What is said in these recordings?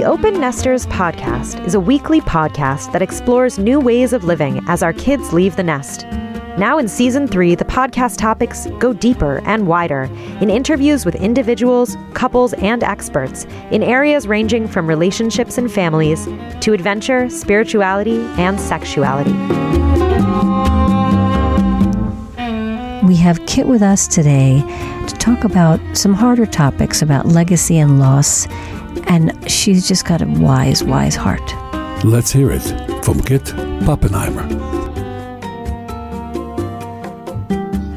The Open Nesters Podcast is a weekly podcast that explores new ways of living as our kids leave the nest. Now, in season three, the podcast topics go deeper and wider in interviews with individuals, couples, and experts in areas ranging from relationships and families to adventure, spirituality, and sexuality. We have Kit with us today to talk about some harder topics about legacy and loss and she's just got a wise, wise heart. Let's hear it from Kit Pappenheimer.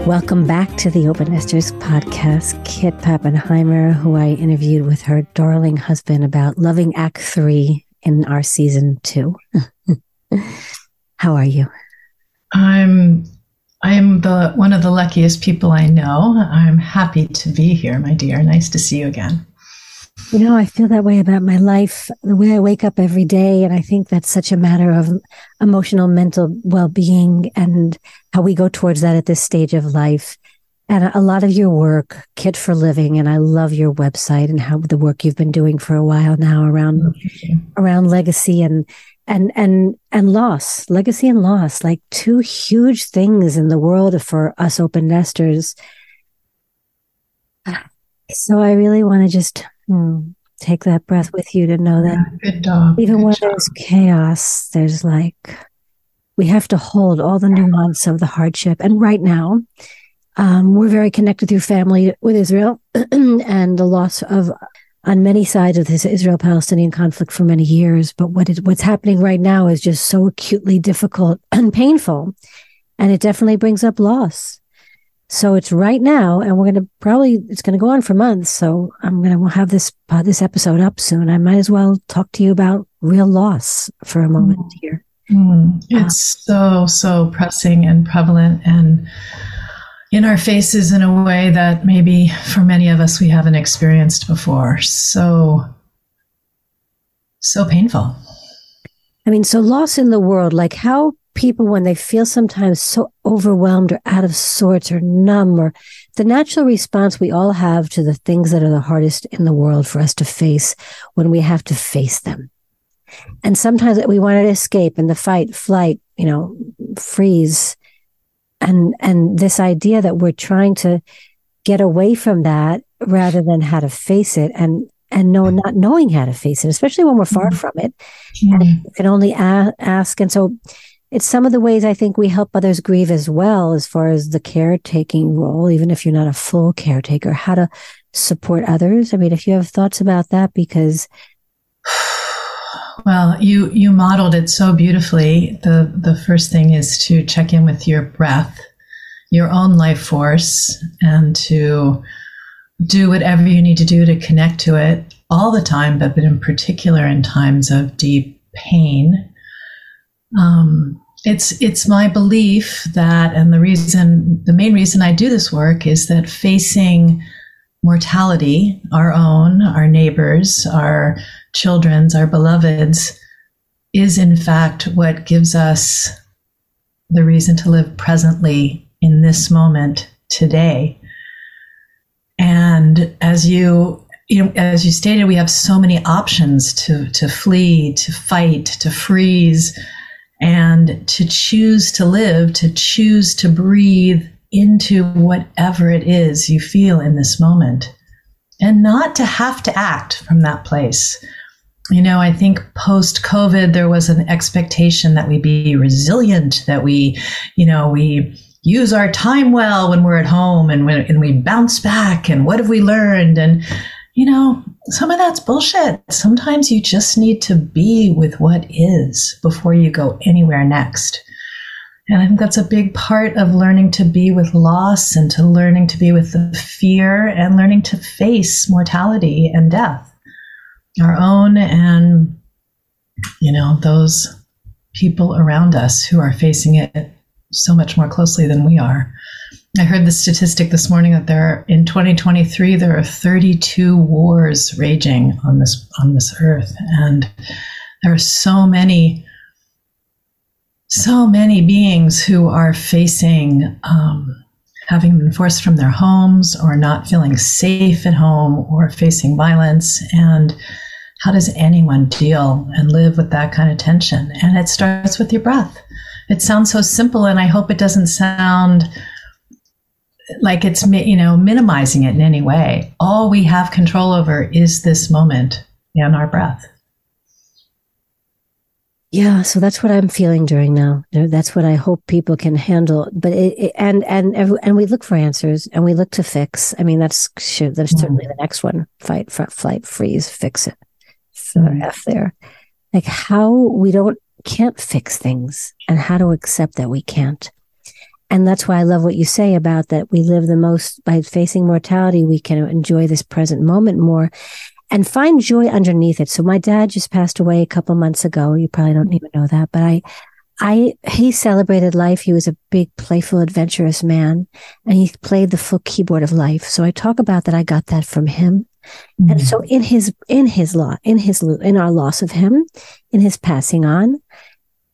Welcome back to the Open Nesters podcast. Kit Pappenheimer, who I interviewed with her darling husband about Loving Act Three in our season two. How are you? I'm I'm the one of the luckiest people I know. I'm happy to be here, my dear. Nice to see you again. You know, I feel that way about my life, the way I wake up every day. And I think that's such a matter of emotional, mental well being and how we go towards that at this stage of life. And a lot of your work, Kit for Living, and I love your website and how the work you've been doing for a while now around oh, around legacy and and and and loss, legacy and loss, like two huge things in the world for us open nesters. So I really want to just Hmm. Take that breath with you to know that yeah, even good when job. there's chaos, there's like, we have to hold all the nuance of the hardship. And right now, um, we're very connected through family with Israel and the loss of on many sides of this Israel-Palestinian conflict for many years. But what is what's happening right now is just so acutely difficult and painful, and it definitely brings up loss. So it's right now, and we're going to probably it's going to go on for months. So I'm going to have this uh, this episode up soon. I might as well talk to you about real loss for a moment mm. here. Mm. It's so so pressing and prevalent and in our faces in a way that maybe for many of us we haven't experienced before. So so painful. I mean, so loss in the world, like how people when they feel sometimes so overwhelmed or out of sorts or numb or the natural response we all have to the things that are the hardest in the world for us to face when we have to face them. And sometimes we want to escape and the fight, flight, you know, freeze. And, and this idea that we're trying to get away from that rather than how to face it and, and no, not knowing how to face it, especially when we're far mm-hmm. from it. Mm-hmm. And you can only a- ask. And so it's some of the ways I think we help others grieve as well, as far as the caretaking role, even if you're not a full caretaker, how to support others. I mean, if you have thoughts about that, because. Well, you you modeled it so beautifully. The the first thing is to check in with your breath, your own life force, and to do whatever you need to do to connect to it all the time, but, but in particular in times of deep pain. Um, it's it's my belief that and the reason the main reason I do this work is that facing mortality our own our neighbors our children's our beloveds is in fact what gives us the reason to live presently in this moment today. And as you you know as you stated we have so many options to to flee to fight to freeze and to choose to live, to choose to breathe into whatever it is you feel in this moment, and not to have to act from that place. You know, I think post COVID, there was an expectation that we be resilient, that we, you know, we use our time well when we're at home and, when, and we bounce back. And what have we learned? And, you know, some of that's bullshit. Sometimes you just need to be with what is before you go anywhere next. And I think that's a big part of learning to be with loss and to learning to be with the fear and learning to face mortality and death, our own and, you know, those people around us who are facing it so much more closely than we are. I heard the statistic this morning that there are, in 2023 there are 32 wars raging on this on this earth, and there are so many so many beings who are facing um, having been forced from their homes or not feeling safe at home or facing violence and how does anyone deal and live with that kind of tension? And it starts with your breath. It sounds so simple, and I hope it doesn't sound like it's you know minimizing it in any way. All we have control over is this moment and our breath. Yeah, so that's what I'm feeling during now. That's what I hope people can handle. But it, it and and and we look for answers and we look to fix. I mean, that's that's mm-hmm. certainly the next one: fight, flight, freeze, fix it. So mm-hmm. F there. Like how we don't can't fix things and how to accept that we can't. And that's why I love what you say about that we live the most by facing mortality. We can enjoy this present moment more and find joy underneath it. So my dad just passed away a couple months ago. You probably don't even know that, but I, I, he celebrated life. He was a big, playful, adventurous man and he played the full keyboard of life. So I talk about that. I got that from him. Mm-hmm. And so in his, in his law, in his, in our loss of him, in his passing on,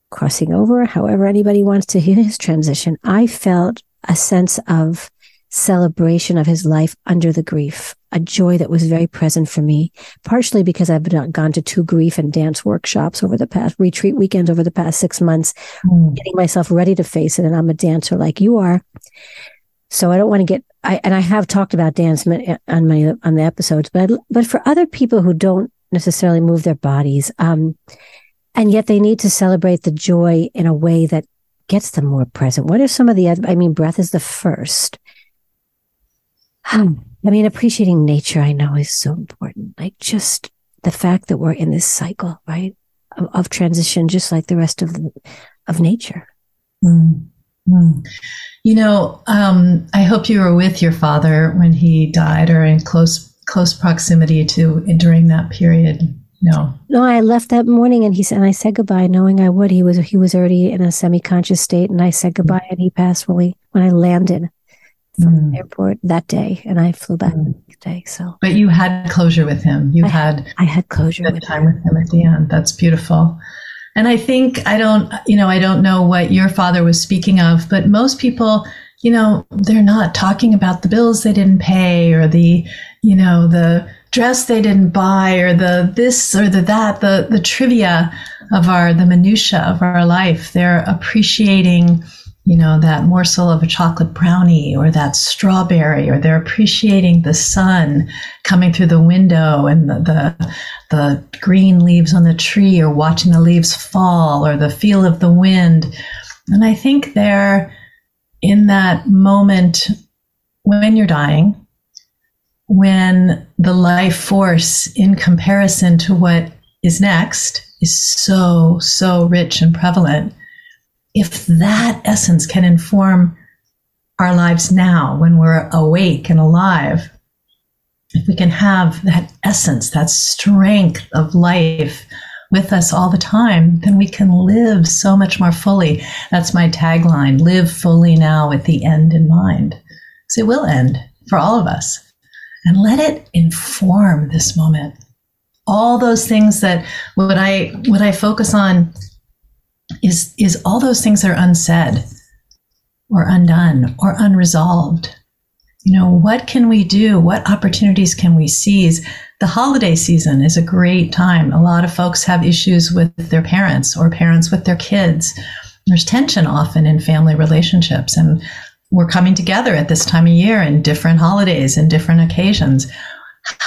crossing over, however anybody wants to hear his transition, I felt a sense of celebration of his life under the grief, a joy that was very present for me, partially because I've been, gone to two grief and dance workshops over the past retreat weekends over the past six months, mm. getting myself ready to face it. And I'm a dancer like you are. So I don't want to get, I, and I have talked about dance on my, on the episodes, but, but for other people who don't necessarily move their bodies, um, and yet they need to celebrate the joy in a way that gets them more present. What are some of the, other, I mean, breath is the first. I mean, appreciating nature, I know is so important. Like just the fact that we're in this cycle, right? Of, of transition, just like the rest of the, of nature. Mm-hmm. You know, um, I hope you were with your father when he died or in close, close proximity to during that period. No. No, I left that morning and he said, and I said goodbye knowing I would. He was, he was already in a semi-conscious state and I said goodbye and he passed when we, when I landed from mm. the airport that day, and I flew back mm. the next day. So, but you had closure with him. You I had I had closure with time him. with him at the end. That's beautiful. And I think I don't, you know, I don't know what your father was speaking of, but most people, you know, they're not talking about the bills they didn't pay or the, you know, the dress they didn't buy or the this or the that, the the trivia of our the minutia of our life. They're appreciating you know, that morsel of a chocolate brownie or that strawberry, or they're appreciating the sun coming through the window and the, the, the green leaves on the tree, or watching the leaves fall, or the feel of the wind. And I think they're in that moment when you're dying, when the life force in comparison to what is next is so, so rich and prevalent if that essence can inform our lives now when we're awake and alive, if we can have that essence, that strength of life with us all the time, then we can live so much more fully. That's my tagline live fully now with the end in mind. Because it will end for all of us. And let it inform this moment. All those things that what I what I focus on is is all those things that are unsaid or undone or unresolved. You know what can we do? What opportunities can we seize? The holiday season is a great time. A lot of folks have issues with their parents or parents with their kids. There's tension often in family relationships and we're coming together at this time of year in different holidays and different occasions.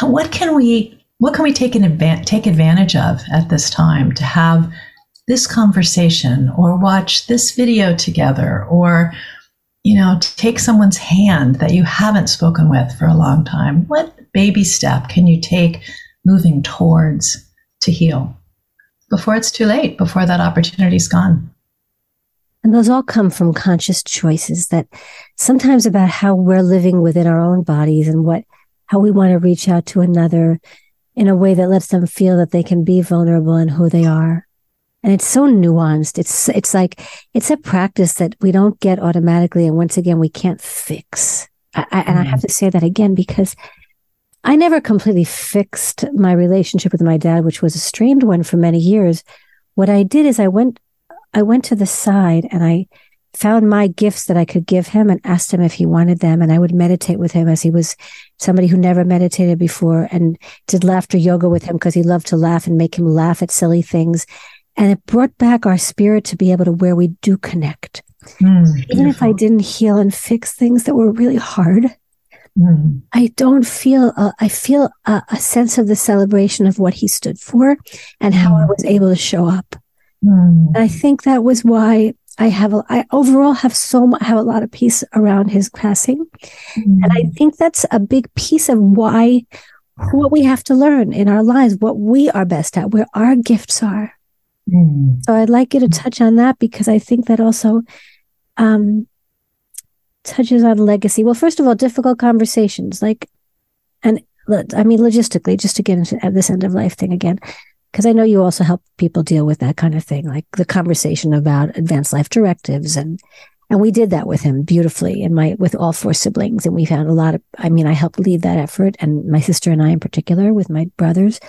What can we what can we take an take advantage of at this time to have this conversation or watch this video together or you know take someone's hand that you haven't spoken with for a long time? What baby step can you take moving towards to heal before it's too late before that opportunity's gone and those all come from conscious choices that sometimes about how we're living within our own bodies and what how we want to reach out to another in a way that lets them feel that they can be vulnerable in who they are. And it's so nuanced. It's it's like it's a practice that we don't get automatically and once again we can't fix. I, I, and i have mm. to say that again because i never completely fixed my relationship with my dad which was a strained one for many years. What i did is i went i went to the side and i found my gifts that I could give him and asked him if he wanted them. And I would meditate with him as he was somebody who never meditated before and did laughter yoga with him because he loved to laugh and make him laugh at silly things. And it brought back our spirit to be able to where we do connect. Mm, Even if I didn't heal and fix things that were really hard, mm. I don't feel, uh, I feel a, a, sense of the celebration of what he stood for and how mm. I was able to show up. Mm. And I think that was why I have a, I overall have so much, have a lot of peace around his passing. Mm. And I think that's a big piece of why, what we have to learn in our lives, what we are best at, where our gifts are. Mm. So I'd like you to touch on that because I think that also, um, touches on legacy. Well, first of all, difficult conversations, like, and I mean, logistically, just to get into this end of life thing again, because I know you also help people deal with that kind of thing, like the conversation about advanced life directives and and we did that with him beautifully and my with all four siblings and we found a lot of I mean I helped lead that effort and my sister and I in particular with my brothers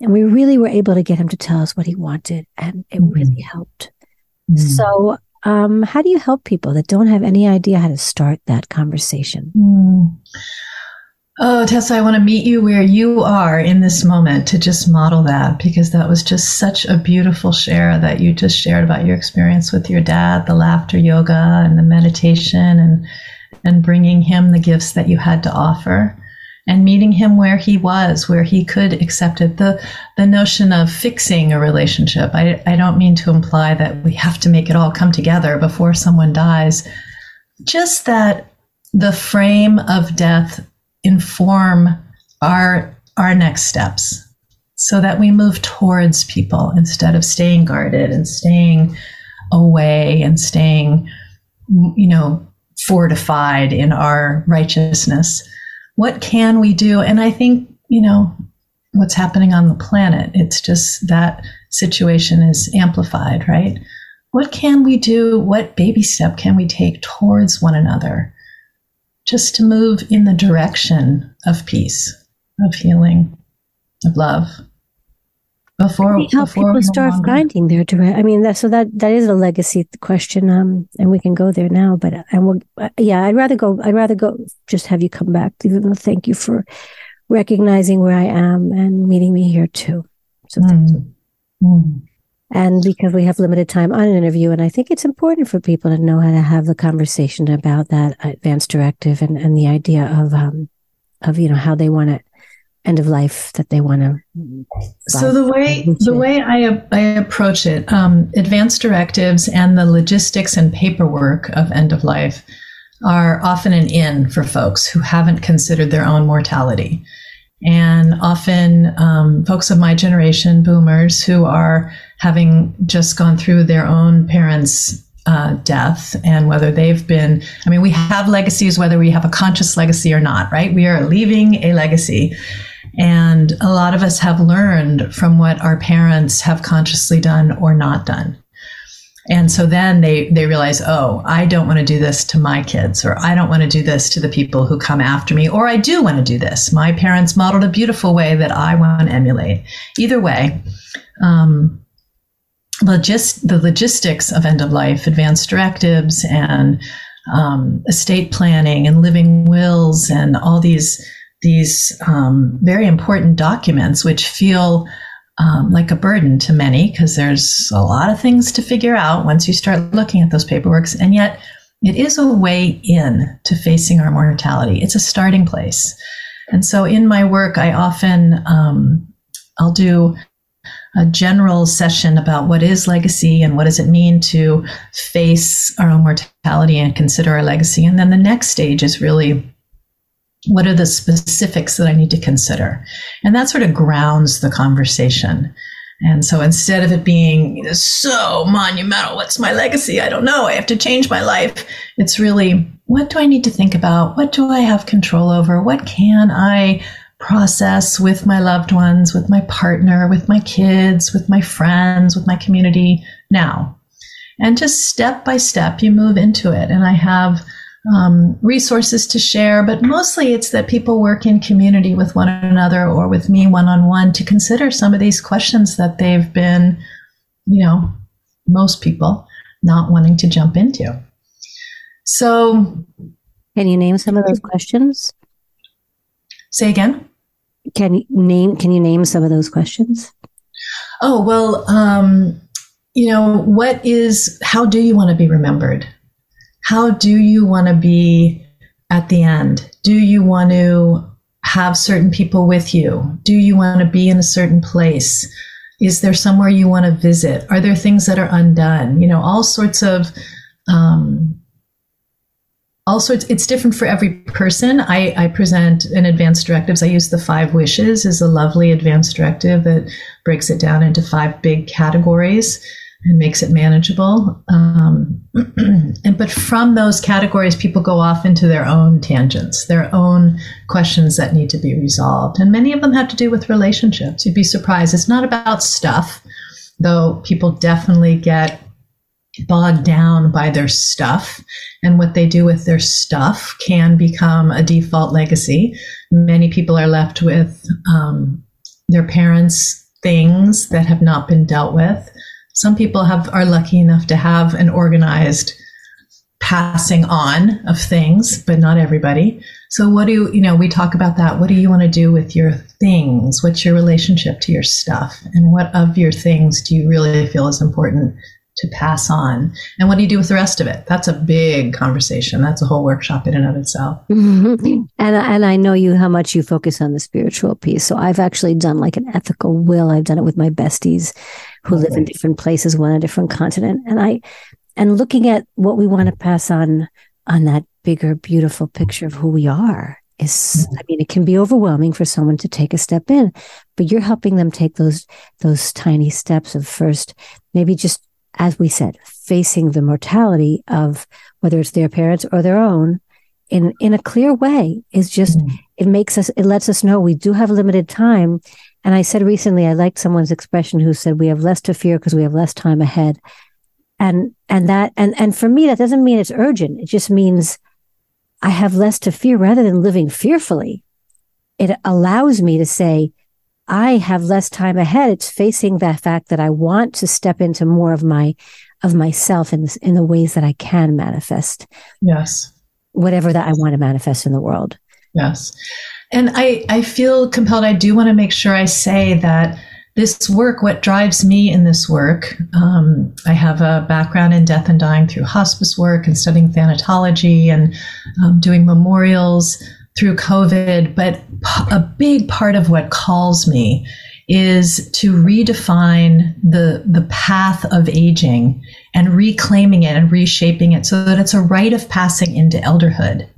and we really were able to get him to tell us what he wanted and it mm-hmm. really helped. Mm-hmm. So um, how do you help people that don't have any idea how to start that conversation? Mm. Oh, Tessa, I want to meet you where you are in this moment to just model that because that was just such a beautiful share that you just shared about your experience with your dad, the laughter yoga and the meditation and and bringing him the gifts that you had to offer and meeting him where he was, where he could accept it. The the notion of fixing a relationship. I, I don't mean to imply that we have to make it all come together before someone dies. Just that the frame of death inform our our next steps so that we move towards people instead of staying guarded and staying away and staying you know fortified in our righteousness. What can we do? And i think you know what's happening on the planet it's just that situation is amplified right? What can we do? What baby step can we take towards one another just to move in the direction of peace, of healing, of love. Before, help before people start longer. finding their direct. I mean, that, so that that is a legacy question, um, and we can go there now. But I will, uh, yeah, I'd rather go. I'd rather go. Just have you come back. Even though, thank you for recognizing where I am and meeting me here too. So mm. thank you. Mm and because we have limited time on an interview and i think it's important for people to know how to have the conversation about that advanced directive and, and the idea of um of you know how they want to end of life that they want to so the way the way i i approach it um, advanced directives and the logistics and paperwork of end of life are often an in for folks who haven't considered their own mortality. And often um, folks of my generation, boomers, who are having just gone through their own parents' uh, death and whether they've been, I mean, we have legacies, whether we have a conscious legacy or not, right? We are leaving a legacy. And a lot of us have learned from what our parents have consciously done or not done. And so then they, they realize, oh, I don't want to do this to my kids, or I don't want to do this to the people who come after me, or I do want to do this. My parents modeled a beautiful way that I want to emulate. Either way, um, logist- the logistics of end of life, advanced directives, and um, estate planning, and living wills, and all these these um, very important documents, which feel um, like a burden to many because there's a lot of things to figure out once you start looking at those paperworks. And yet, it is a way in to facing our mortality. It's a starting place. And so, in my work, I often um, I'll do a general session about what is legacy and what does it mean to face our own mortality and consider our legacy. And then the next stage is really what are the specifics that I need to consider? And that sort of grounds the conversation. And so instead of it being so monumental, what's my legacy? I don't know. I have to change my life. It's really, what do I need to think about? What do I have control over? What can I process with my loved ones, with my partner, with my kids, with my friends, with my community now? And just step by step, you move into it. And I have um, resources to share, but mostly it's that people work in community with one another or with me one on one to consider some of these questions that they've been, you know, most people not wanting to jump into. So, can you name some of those questions? Say again. Can you name Can you name some of those questions? Oh well, um, you know what is? How do you want to be remembered? How do you want to be at the end? Do you want to have certain people with you? Do you want to be in a certain place? Is there somewhere you want to visit? Are there things that are undone? You know, all sorts of um, all sorts it's different for every person. I, I present in advanced directives i use the five wishes is a lovely advanced directive that breaks it down into five big categories and makes it manageable. Um, and but from those categories people go off into their own tangents their own questions that need to be resolved. And many of them have to do with relationships. You'd be surprised. It's not about stuff though people definitely get bogged down by their stuff and what they do with their stuff can become a default legacy. Many people are left with um, their parents' things that have not been dealt with. Some people have are lucky enough to have an organized passing on of things, but not everybody. So what do you, you know, we talk about that. What do you want to do with your things? What's your relationship to your stuff? And what of your things do you really feel is important to pass on. And what do you do with the rest of it? That's a big conversation. That's a whole workshop in and of itself. Mm-hmm. And and I know you how much you focus on the spiritual piece. So I've actually done like an ethical will. I've done it with my besties who okay. live in different places, one on a different continent. And I and looking at what we want to pass on on that bigger, beautiful picture of who we are is mm-hmm. I mean, it can be overwhelming for someone to take a step in, but you're helping them take those those tiny steps of first maybe just as we said, facing the mortality of whether it's their parents or their own in, in a clear way is just, mm. it makes us, it lets us know we do have limited time. And I said recently, I liked someone's expression who said, we have less to fear because we have less time ahead. And, and that, and, and for me, that doesn't mean it's urgent. It just means I have less to fear rather than living fearfully. It allows me to say, I have less time ahead. It's facing that fact that I want to step into more of my of myself in this, in the ways that I can manifest. Yes. Whatever that I want to manifest in the world. Yes. And I, I feel compelled, I do want to make sure I say that this work, what drives me in this work, um, I have a background in death and dying through hospice work and studying thanatology and um, doing memorials through COVID, but a big part of what calls me is to redefine the the path of aging and reclaiming it and reshaping it so that it's a rite of passing into elderhood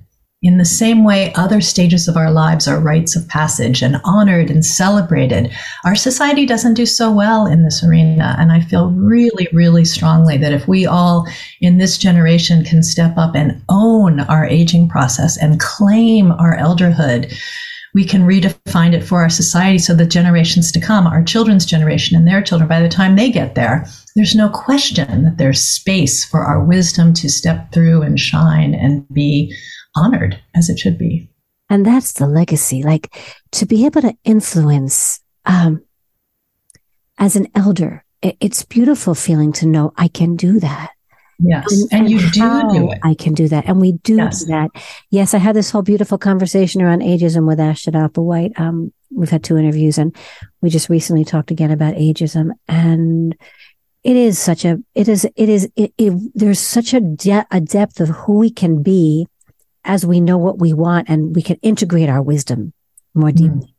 in the same way, other stages of our lives are rites of passage and honored and celebrated. Our society doesn't do so well in this arena. And I feel really, really strongly that if we all in this generation can step up and own our aging process and claim our elderhood, we can redefine it for our society so the generations to come, our children's generation and their children, by the time they get there, there's no question that there's space for our wisdom to step through and shine and be honored as it should be. And that's the legacy, like to be able to influence um, as an elder. It, it's beautiful feeling to know I can do that. Yes. And, and, and you do do it. I can do that. And we do yes. do that. Yes. I had this whole beautiful conversation around ageism with Ashton Applewhite. Um, we've had two interviews and we just recently talked again about ageism and it is such a, it is, it is, it, it there's such a, de- a depth of who we can be as we know what we want and we can integrate our wisdom more mm. deeply. Mm.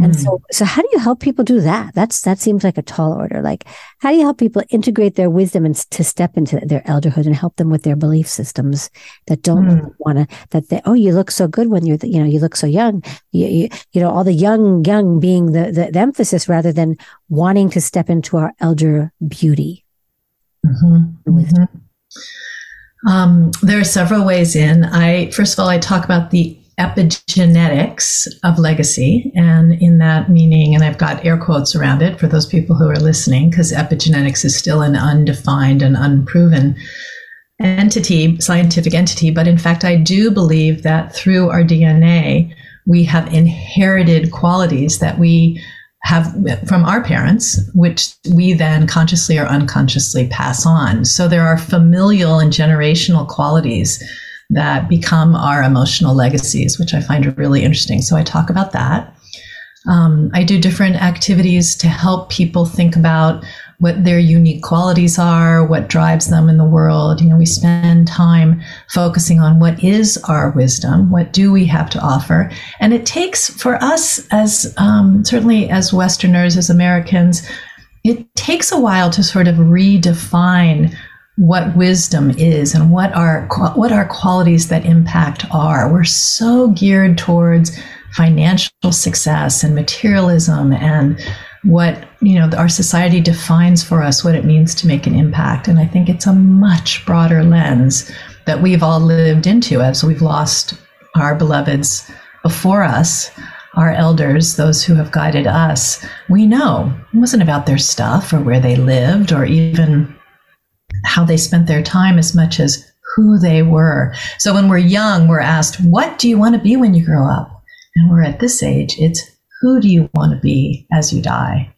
And mm. so, so how do you help people do that? That's, that seems like a tall order. Like, how do you help people integrate their wisdom and to step into their elderhood and help them with their belief systems that don't mm. want to, that they, oh, you look so good when you're, you know, you look so young. You, you, you know, all the young, young being the, the, the, emphasis rather than wanting to step into our elder beauty. Mm-hmm. Wisdom. Mm-hmm. Um, there are several ways in. I first of all, I talk about the epigenetics of legacy, and in that meaning, and I've got air quotes around it for those people who are listening, because epigenetics is still an undefined and unproven entity, scientific entity. But in fact, I do believe that through our DNA, we have inherited qualities that we have from our parents, which we then consciously or unconsciously pass on. So there are familial and generational qualities that become our emotional legacies, which I find really interesting. So I talk about that. Um, I do different activities to help people think about what their unique qualities are, what drives them in the world. You know, we spend time focusing on what is our wisdom, what do we have to offer, and it takes for us as um, certainly as Westerners, as Americans, it takes a while to sort of redefine what wisdom is and what our what our qualities that impact are. We're so geared towards financial success and materialism and what you know our society defines for us what it means to make an impact. And i think it's a much broader lens that we've all lived into as we've lost our beloveds before us our elders those who have guided us. We know it wasn't about their stuff or where they lived or even how they spent their time as much as who they were. So when we're young we're asked what do you want to be when you grow up? And we're at this age it's who do you want to be as you die?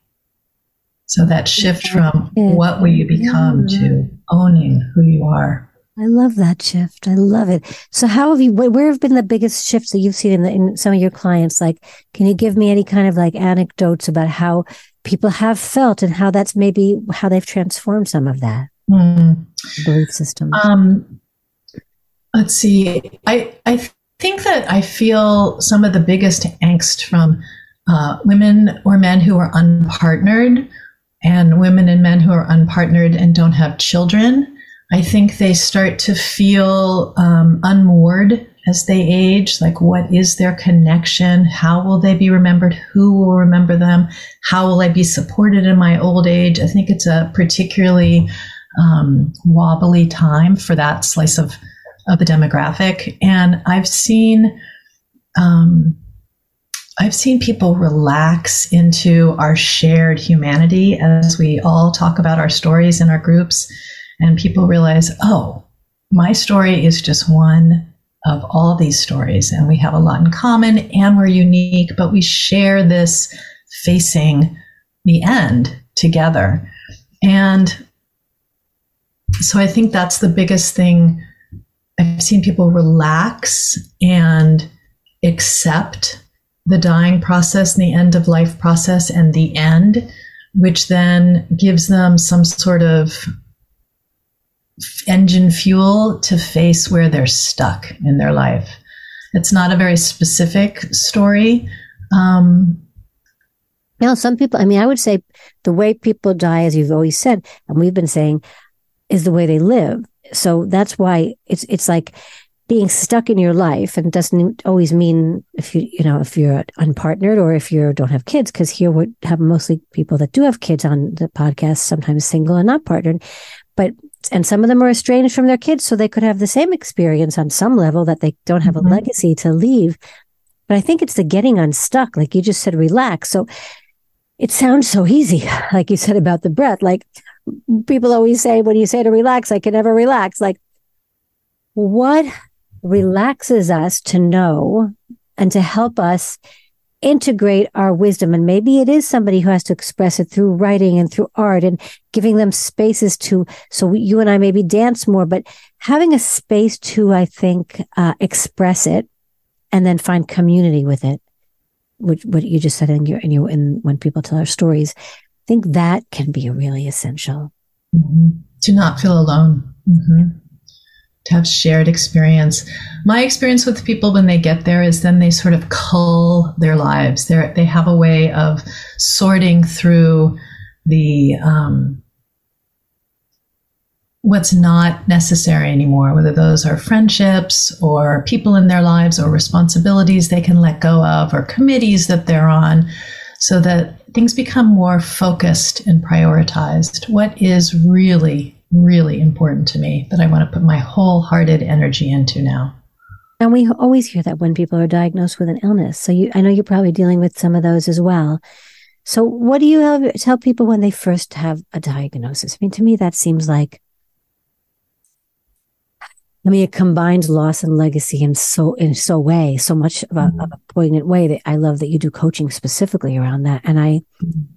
So that shift from what will you become to owning who you are. I love that shift. I love it. So, how have you? Where have been the biggest shifts that you've seen in, the, in some of your clients? Like, can you give me any kind of like anecdotes about how people have felt and how that's maybe how they've transformed some of that mm. belief system? Um, let's see. I I think that I feel some of the biggest angst from uh, women or men who are unpartnered and women and men who are unpartnered and don't have children. I think they start to feel um, unmoored as they age. Like, what is their connection? How will they be remembered? Who will remember them? How will I be supported in my old age? I think it's a particularly um, wobbly time for that slice of, of the demographic. And I've seen um, I've seen people relax into our shared humanity as we all talk about our stories in our groups, and people realize, oh, my story is just one of all these stories, and we have a lot in common, and we're unique, but we share this facing the end together. And so I think that's the biggest thing. I've seen people relax and accept the dying process and the end of life process and the end, which then gives them some sort of engine fuel to face where they're stuck in their life. It's not a very specific story. Um, now, some people, I mean, I would say the way people die, as you've always said, and we've been saying, is the way they live. So that's why it's it's like being stuck in your life and doesn't always mean if you you know if you're unpartnered or if you don't have kids because here we have mostly people that do have kids on the podcast sometimes single and not partnered but and some of them are estranged from their kids so they could have the same experience on some level that they don't have mm-hmm. a legacy to leave but i think it's the getting unstuck like you just said relax so it sounds so easy like you said about the breath like people always say when you say to relax i can never relax like what relaxes us to know and to help us integrate our wisdom. And maybe it is somebody who has to express it through writing and through art and giving them spaces to, so you and I maybe dance more, but having a space to, I think, uh, express it and then find community with it. Which, what you just said in your, in your, in when people tell our stories, I think that can be really essential. Mm-hmm. To not feel alone. Mm-hmm to have shared experience. My experience with people when they get there is then they sort of cull their lives. They they have a way of sorting through the um, what's not necessary anymore, whether those are friendships or people in their lives or responsibilities they can let go of or committees that they're on, so that things become more focused and prioritized. What is really really important to me that I want to put my wholehearted energy into now. And we always hear that when people are diagnosed with an illness. So you, I know you're probably dealing with some of those as well. So what do you have, tell people when they first have a diagnosis? I mean, to me, that seems like I mean, it combines loss and legacy in so in so way, so much of a, mm-hmm. of a poignant way that I love that you do coaching specifically around that. And I, mm-hmm.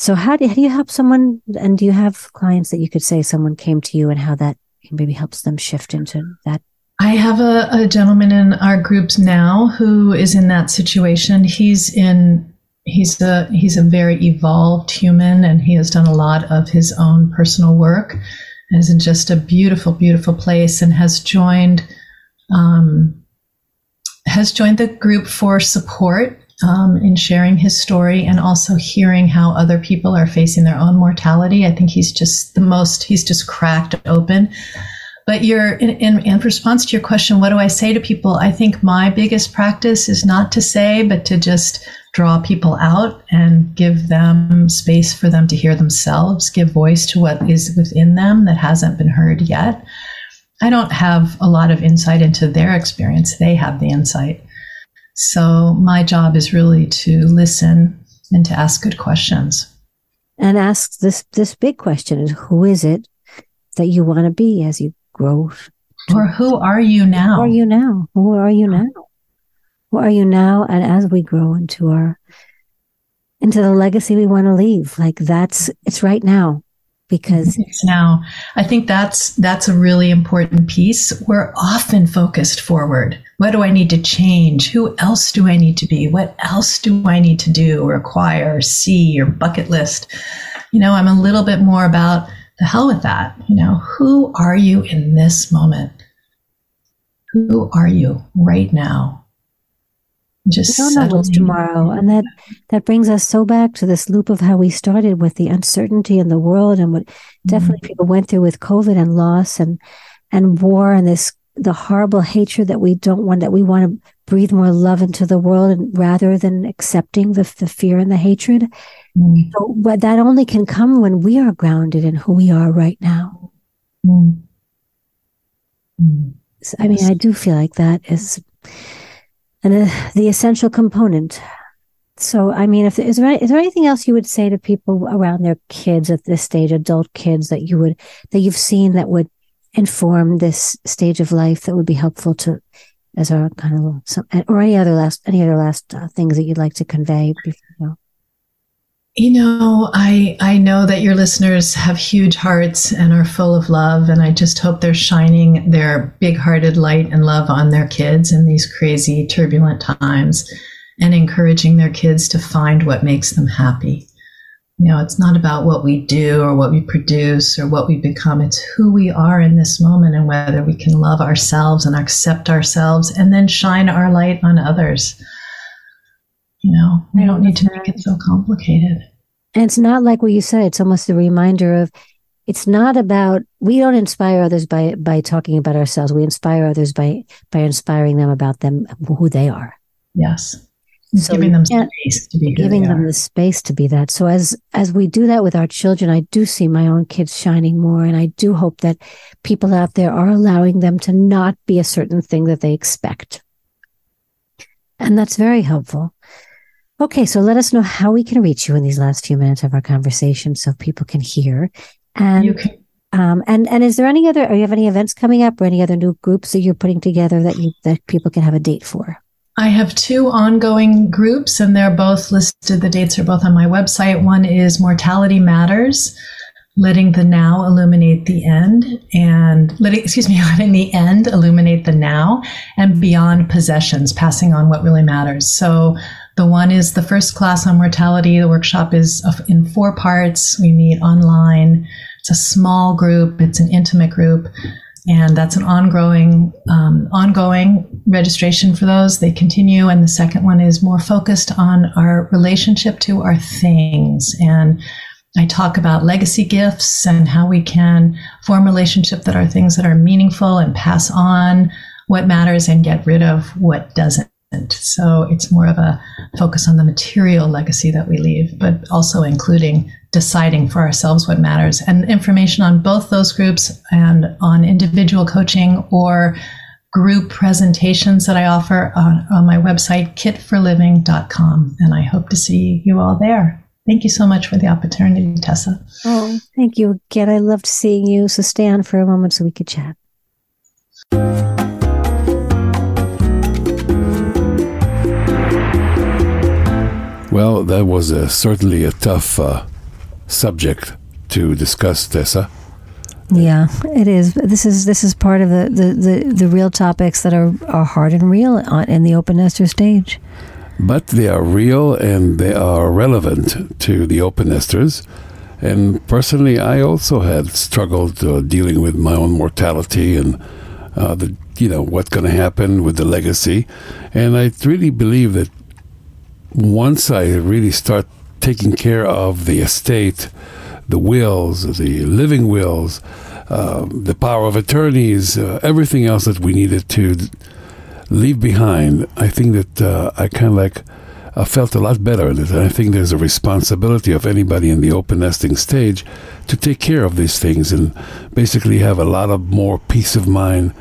So how do, how do you help someone? And do you have clients that you could say someone came to you and how that maybe helps them shift into that? I have a, a gentleman in our groups now who is in that situation. He's in he's a he's a very evolved human and he has done a lot of his own personal work and is in just a beautiful beautiful place and has joined um, has joined the group for support um, in sharing his story and also hearing how other people are facing their own mortality i think he's just the most he's just cracked open but you're in, in, in, response to your question what do i say to people i think my biggest practice is not to say but to just draw people out and give them space for them to hear themselves, give voice to what is within them that hasn't been heard yet. I don't have a lot of insight into their experience, they have the insight. So my job is really to listen and to ask good questions. And ask this this big question is who is it that you want to be as you grow? Or who are you now? Who are you now? Who are you now? Who are you now? And as we grow into our, into the legacy we want to leave, like that's, it's right now because it's now. I think that's, that's a really important piece. We're often focused forward. What do I need to change? Who else do I need to be? What else do I need to do or acquire or see or bucket list? You know, I'm a little bit more about the hell with that. You know, who are you in this moment? Who are you right now? just we don't know what's tomorrow and that that brings us so back to this loop of how we started with the uncertainty in the world and what mm-hmm. definitely people went through with covid and loss and and war and this the horrible hatred that we don't want that we want to breathe more love into the world and rather than accepting the, the fear and the hatred mm-hmm. so, but that only can come when we are grounded in who we are right now mm-hmm. i mean i do feel like that is and uh, the essential component. So, I mean, if is there is there anything else you would say to people around their kids at this stage, adult kids that you would that you've seen that would inform this stage of life that would be helpful to as our kind of some, or any other last any other last uh, things that you'd like to convey? Before, you know? You know, I I know that your listeners have huge hearts and are full of love, and I just hope they're shining their big-hearted light and love on their kids in these crazy, turbulent times, and encouraging their kids to find what makes them happy. You know, it's not about what we do or what we produce or what we become. It's who we are in this moment and whether we can love ourselves and accept ourselves and then shine our light on others. You know, we don't need to make it so complicated. And it's not like what you said, it's almost a reminder of it's not about we don't inspire others by by talking about ourselves. We inspire others by by inspiring them about them who they are. Yes. So giving them space to be giving them the space to be that. So as as we do that with our children, I do see my own kids shining more, and I do hope that people out there are allowing them to not be a certain thing that they expect, and that's very helpful. Okay, so let us know how we can reach you in these last few minutes of our conversation so people can hear. And you can. Um, and and is there any other? Are you have any events coming up or any other new groups that you're putting together that you that people can have a date for? I have two ongoing groups, and they're both listed. The dates are both on my website. One is Mortality Matters, letting the now illuminate the end, and letting excuse me, letting the end illuminate the now, and beyond possessions, passing on what really matters. So the one is the first class on mortality. The workshop is uh, in four parts. We meet online. It's a small group. It's an intimate group, and that's an ongoing um, ongoing registration for those. They continue, and the second one is more focused on our relationship to our things and. I talk about legacy gifts and how we can form relationship that are things that are meaningful and pass on what matters and get rid of what doesn't. So it's more of a focus on the material legacy that we leave, but also including deciding for ourselves what matters. And information on both those groups and on individual coaching or group presentations that I offer on, on my website, kitforliving.com. And I hope to see you all there. Thank you so much for the opportunity, Tessa. Oh, thank you again. I loved seeing you. So stay on for a moment so we could chat. Well, that was a, certainly a tough uh, subject to discuss, Tessa. Yeah, it is. This is this is part of the, the, the, the real topics that are, are hard and real on, in the open nester stage. But they are real and they are relevant to the open nesters. And personally, I also had struggled uh, dealing with my own mortality and uh, the you know what's going to happen with the legacy. And I really believe that once I really start taking care of the estate, the wills, the living wills, uh, the power of attorneys, uh, everything else that we needed to leave behind, I think that uh, I kind of like I felt a lot better in it. And I think there's a responsibility of anybody in the open nesting stage to take care of these things and basically have a lot of more peace of mind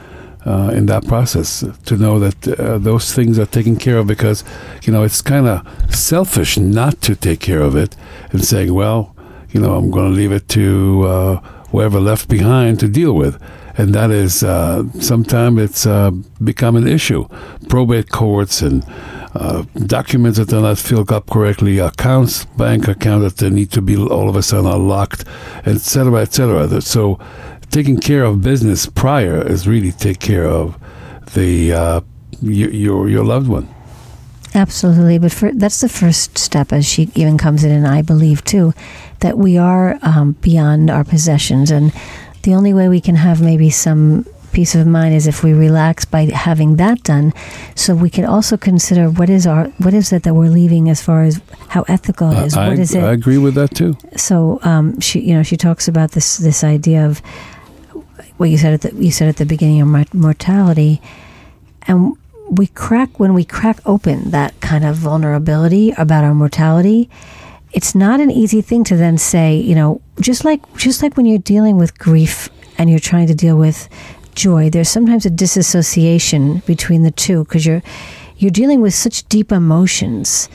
uh, in that process to know that uh, those things are taken care of because you know it's kind of selfish not to take care of it and saying well you know i'm going to leave it to uh, whoever left behind to deal with and that is uh, sometimes it's uh, become an issue probate courts and uh, documents that are not filled up correctly, accounts, bank accounts that need to be all of a sudden locked, etc., etc. So taking care of business prior is really take care of the uh, your, your your loved one. Absolutely, but for, that's the first step, as she even comes in, and I believe too, that we are um, beyond our possessions, and the only way we can have maybe some peace of mind is if we relax by having that done so we can also consider what is our what is it that we're leaving as far as how ethical it is uh, I, what is it I agree with that too so um, she you know she talks about this this idea of what you said at the you said at the beginning of mortality, and we crack when we crack open that kind of vulnerability about our mortality. It's not an easy thing to then say, you know, just like just like when you're dealing with grief and you're trying to deal with joy, there's sometimes a disassociation between the two because you're you're dealing with such deep emotions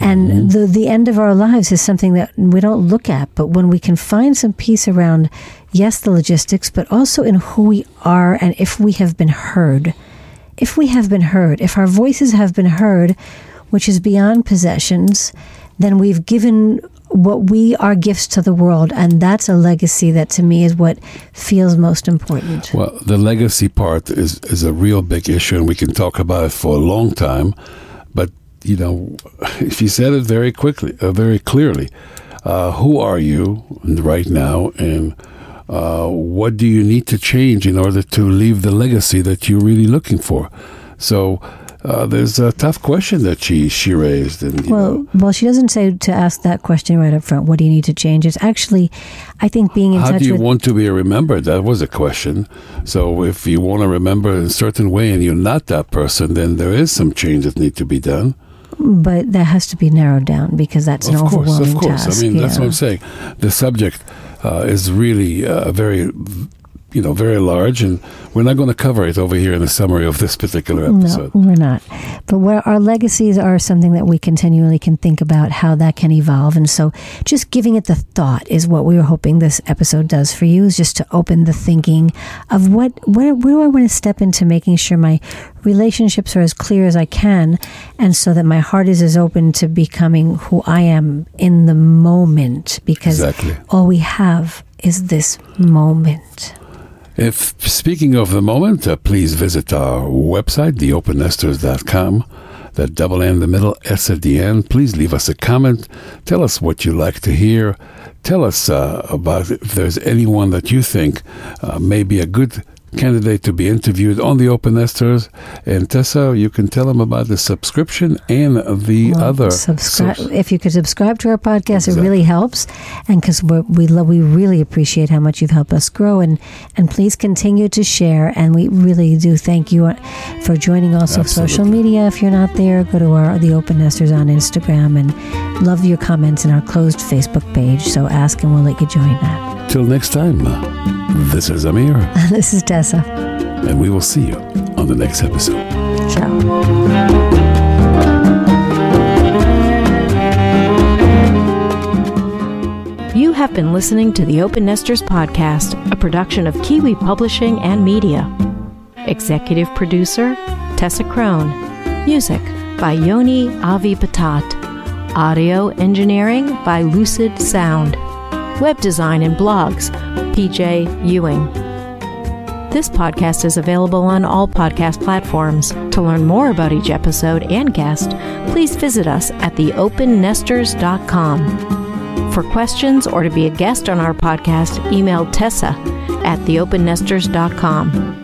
and mm-hmm. the the end of our lives is something that we don't look at but when we can find some peace around yes the logistics but also in who we are and if we have been heard. If we have been heard if our voices have been heard which is beyond possessions then we've given what we are gifts to the world. And that's a legacy that to me is what feels most important. Well the legacy part is is a real big issue and we can talk about it for a long time you know she said it very quickly uh, very clearly uh, who are you right now and uh, what do you need to change in order to leave the legacy that you're really looking for so uh, there's a tough question that she she raised. And well, know. well, she doesn't say to ask that question right up front. What do you need to change? It's actually, I think, being in How touch. do you with, want to be remembered? That was a question. So if you want to remember in a certain way and you're not that person, then there is some change that need to be done. But that has to be narrowed down because that's of an course, overwhelming Of course, of task. I mean yeah. that's what I'm saying. The subject uh, is really uh, very you know, very large, and we're not going to cover it over here in the summary of this particular episode. No, we're not. But where our legacies are something that we continually can think about how that can evolve, and so just giving it the thought is what we were hoping this episode does for you. Is just to open the thinking of what where, where do I want to step into making sure my relationships are as clear as I can, and so that my heart is as open to becoming who I am in the moment, because exactly. all we have is this moment. If speaking of the moment, uh, please visit our website, theopennesters.com. That double N in the middle, S at the end. Please leave us a comment. Tell us what you like to hear. Tell us uh, about if there's anyone that you think uh, may be a good candidate to be interviewed on the Open Nesters. And Tessa, you can tell them about the subscription and the well, other. Subscribe if you could subscribe to our podcast, exactly. it really helps. And because we love, we really appreciate how much you've helped us grow. And and please continue to share. And we really do thank you for joining also Absolutely. social media. If you're not there, go to our the Open Nesters on Instagram and love your comments in our closed Facebook page. So ask, and we'll let you join that. Till next time, this is Amir. this is Tessa. And we will see you on the next episode. Ciao. You have been listening to the Open Nesters Podcast, a production of Kiwi Publishing and Media. Executive producer Tessa Crone. Music by Yoni Avi Patat. Audio engineering by Lucid Sound. Web design and blogs PJ Ewing. This podcast is available on all podcast platforms. To learn more about each episode and guest, please visit us at theopennesters.com. For questions or to be a guest on our podcast, email Tessa at theopennesters.com.